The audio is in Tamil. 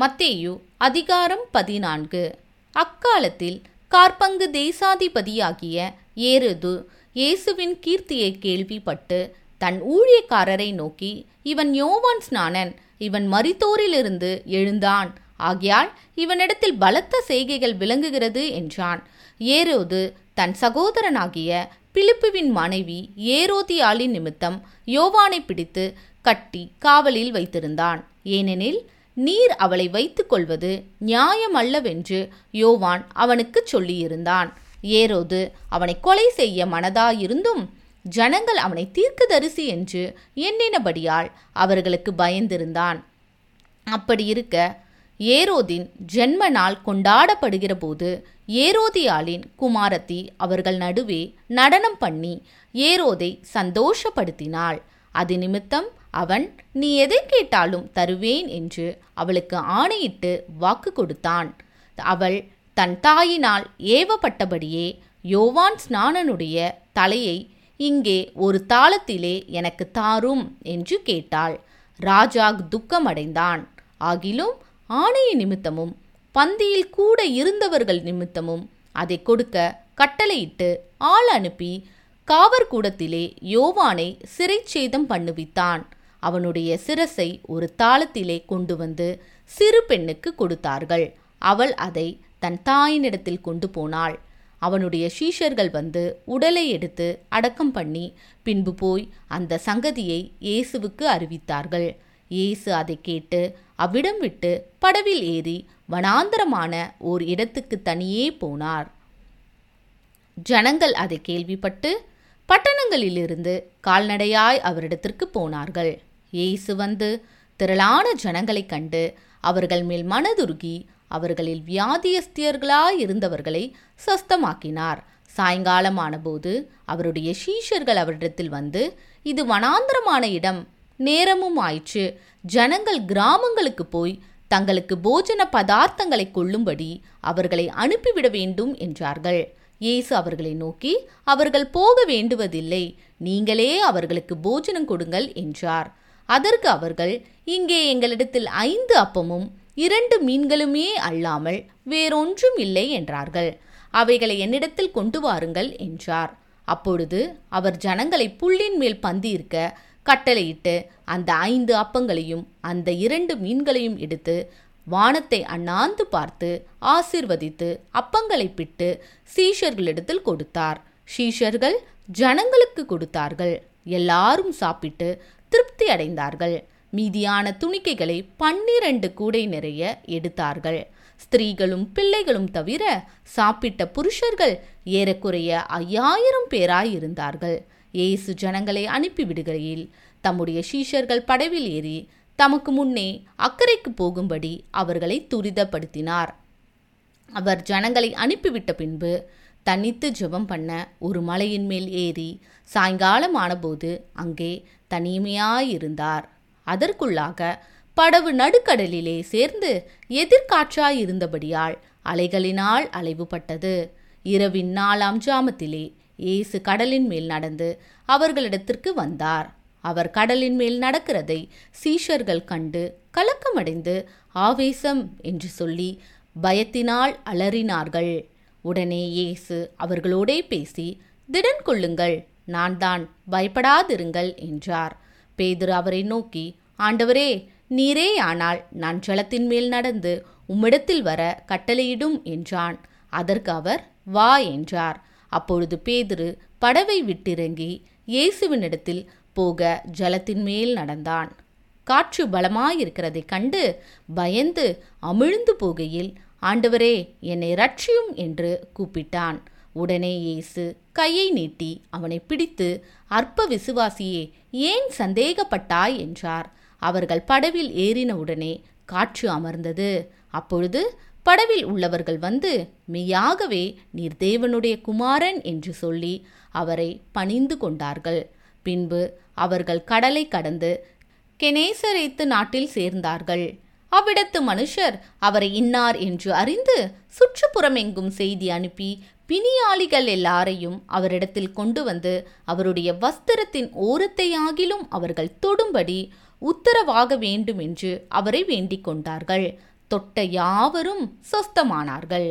மத்தேயு அதிகாரம் பதினான்கு. அக்காலத்தில் கார்பங்கு தேசாதிபதியாகிய ஏருது இயேசுவின் கீர்த்தியை கேள்விப்பட்டு தன் ஊழியக்காரரை நோக்கி இவன் யோவான் ஸ்நானன் இவன் மரித்தோரிலிருந்து எழுந்தான். ஆகையால் இவனிடத்தில் பலத்த செய்கைகள் விளங்குகிறது என்றான். ஏரோது தன் சகோதரனாகிய பிலிப்புவின் மனைவி ஏரோதியாளின் நிமித்தம் யோவானை பிடித்து கட்டி காவலில் வைத்திருந்தான். ஏனெனில் நீர் அவளை வைத்துக் கொள்வது நியாயமல்லவென்று யோவான் அவனுக்கு சொல்லியிருந்தான். ஏரோது அவனை கொலை செய்ய மனதாயிருந்தும் ஜனங்கள் அவனை தீர்க்கதரிசி என்று எண்ணினபடியால் அவர்களுக்கு பயந்திருந்தான். அப்படி இருக்க ஏரோதின் ஜென்ம நாள் கொண்டாடப்படுகிற போது ஏரோதியாளின் குமாரத்தி அவர்கள் நடுவே நடனம் பண்ணி ஏரோதை சந்தோஷப்படுத்தினாள். அது நிமித்தம் அவன் நீ எதை கேட்டாலும் தருவேன் என்று அவளுக்கு ஆணையிட்டு வாக்கு கொடுத்தான். அவள் தன் தாயினால் ஏவப்பட்டபடியே யோவான் ஸ்நானனுடைய தலையை இங்கே ஒரு தாளத்திலே எனக்கு தாரும் என்று கேட்டாள். ராஜா துக்கமடைந்தான். ஆகிலும் ஆணைய நிமித்தமும் பந்தியில் கூட இருந்தவர்கள் நிமித்தமும் அதை கொடுக்க கட்டளையிட்டு ஆள் அனுப்பி காவற்கூடத்திலே யோவானை சிறைச்சேதம் பண்ணுவித்தான். அவனுடைய சிரசை ஒரு தாளத்திலே கொண்டு வந்து சிறு பெண்ணுக்கு கொடுத்தார்கள். அவள் அதை தன் தாயினிடத்தில் கொண்டு போனாள். அவனுடைய சீஷர்கள் வந்து உடலை எடுத்து அடக்கம் பண்ணி பின்பு போய் அந்த சங்கதியை இயேசுவுக்கு அறிவித்தார்கள். இயேசு அதை கேட்டு அவ்விடம் விட்டு படவில் ஏறி வனாந்தரமான ஓர் இடத்துக்கு தனியே போனார். ஜனங்கள் அதை கேள்விப்பட்டு பட்டணங்களிலிருந்து கால்நடையாய் அவரிடத்திற்கு போனார்கள். இயேசு வந்து திரளான ஜனங்களைக் கண்டு அவர்கள் மேல் மனதுருகி அவர்களில் வியாதியஸ்தியர்களாய் இருந்தவர்களை சஸ்தமாக்கினார். சாயங்காலமானபோது அவருடைய சீஷர்கள் அவரிடத்தில் வந்து இது வனாந்திரமான இடம். நேரமும் ஆயிற்று. ஜனங்கள் கிராமங்களுக்கு போய் தங்களுக்கு போஜன பதார்த்தங்களை கொள்ளும்படி அவர்களை அனுப்பிவிட வேண்டும் என்றார்கள். இயேசு அவர்களை நோக்கி அவர்கள் போக வேண்டுவதில்லை. நீங்களே அவர்களுக்கு போஜனம் கொடுங்கள் என்றார். அதற்கு அவர்கள் இங்கே எங்களிடத்தில் ஐந்து அப்பமும் இரண்டு மீன்களுமே அல்லாமல் வேறொன்றும் இல்லை என்றார்கள். அவைகளை என்னிடத்தில் கொண்டு வாருங்கள் என்றார். அப்பொழுது அவர் ஜனங்களை புல்லின் மேல் பந்தியிருக்க கட்டளையிட்டு அந்த ஐந்து அப்பங்களையும் அந்த இரண்டு மீன்களையும் எடுத்து வானத்தை அண்ணாந்து பார்த்து ஆசிர்வதித்து அப்பங்களை பிட்டு சீஷர்களிடத்தில் கொடுத்தார். சீஷர்கள் ஜனங்களுக்கு கொடுத்தார்கள். எல்லாரும் சாப்பிட்டு திருப்தி அடைந்தார்கள். மீதியான துணிக்கைகளை பன்னிரண்டு கூடை நிறைய எடுத்தார்கள். ஸ்திரீகளும் பிள்ளைகளும் தவிர சாப்பிட்ட புருஷர்கள் ஏறக்குறைய ஐயாயிரம் பேராயிருந்தார்கள். இயேசு ஜனங்களை அனுப்பிவிடுகையில் தம்முடைய சீஷர்கள் படவில் ஏறி தமக்கு முன்னே அக்கறைக்கு போகும்படி அவர்களை துரிதப்படுத்தினார். அவர் ஜனங்களை அனுப்பிவிட்ட பின்பு தனித்து ஜெபம் பண்ண ஒரு மலையின் மேல் ஏறி சாயங்காலம் ஆனபோது அங்கே தனிமையாயிருந்தார். அதற்குள்ளாக படவு நடுக்கடலிலே சேர்ந்து எதிர்காற்றாயிருந்தபடியால் அலைகளினால் அலைவுபட்டது. இரவின் நாலாம் ஜாமத்திலே இயேசு கடலின் மேல் நடந்து அவர்களிடத்திற்கு வந்தார். அவர் கடலின் மேல் நடக்கிறதை சீஷர்கள் கண்டு கலக்கமடைந்து ஆவேசம்! என்று சொல்லி பயத்தினால் அலறினார்கள். உடனே இயேசு அவர்களோடே பேசி திடன் கொள்ளுங்கள் நான் தான் பயப்படாதிருங்கள் என்றார். பேதுரு அவரை நோக்கி ஆண்டவரே நீரே ஆனால் நான் ஜலத்தின் மேல் நடந்து உம்மிடத்தில் வர கட்டளையிடும் என்றான். அதற்கு அவர் வா என்றார். அப்பொழுது பேதுரு படவை விட்டிறங்கி இயேசுவினிடத்தில் போக ஜலத்தின் மேல் நடந்தான். காற்று பலமாயிருக்கிறதைக் கண்டு பயந்து அமிழ்ந்து போகையில் ஆண்டவரே என்னை ரட்சியும் என்று கூப்பிட்டான். உடனே இயேசு கையை நீட்டி அவனை பிடித்து அற்ப விசுவாசியே ஏன் சந்தேகப்பட்டாய்? என்றார். அவர்கள் படவில் ஏறினவுடனே காற்று அமர்ந்தது. அப்பொழுது படவில் உள்ளவர்கள் வந்து மெய்யாகவே நீர் தேவனுடைய குமாரன் என்று சொல்லி அவரை பணிந்து கொண்டார்கள். பின்பு அவர்கள் கடலை கடந்து கெனேசரேத்து நாட்டில் சேர்ந்தார்கள். அவ்விடத்து மனுஷர் அவரை இன்னார் என்று அறிந்து சுற்றுப்புறமெங்கும் செய்தி அனுப்பி பிணியாளிகள் எல்லாரையும் அவரிடத்தில் கொண்டு வந்து அவருடைய வஸ்திரத்தின் ஓரத்தையாகிலும் அவர்கள் தொடும்படி உத்தரவாக வேண்டும் என்று அவரை வேண்டிக் கொண்டார்கள். தொட்ட யாவரும் சொஸ்தமானார்கள்.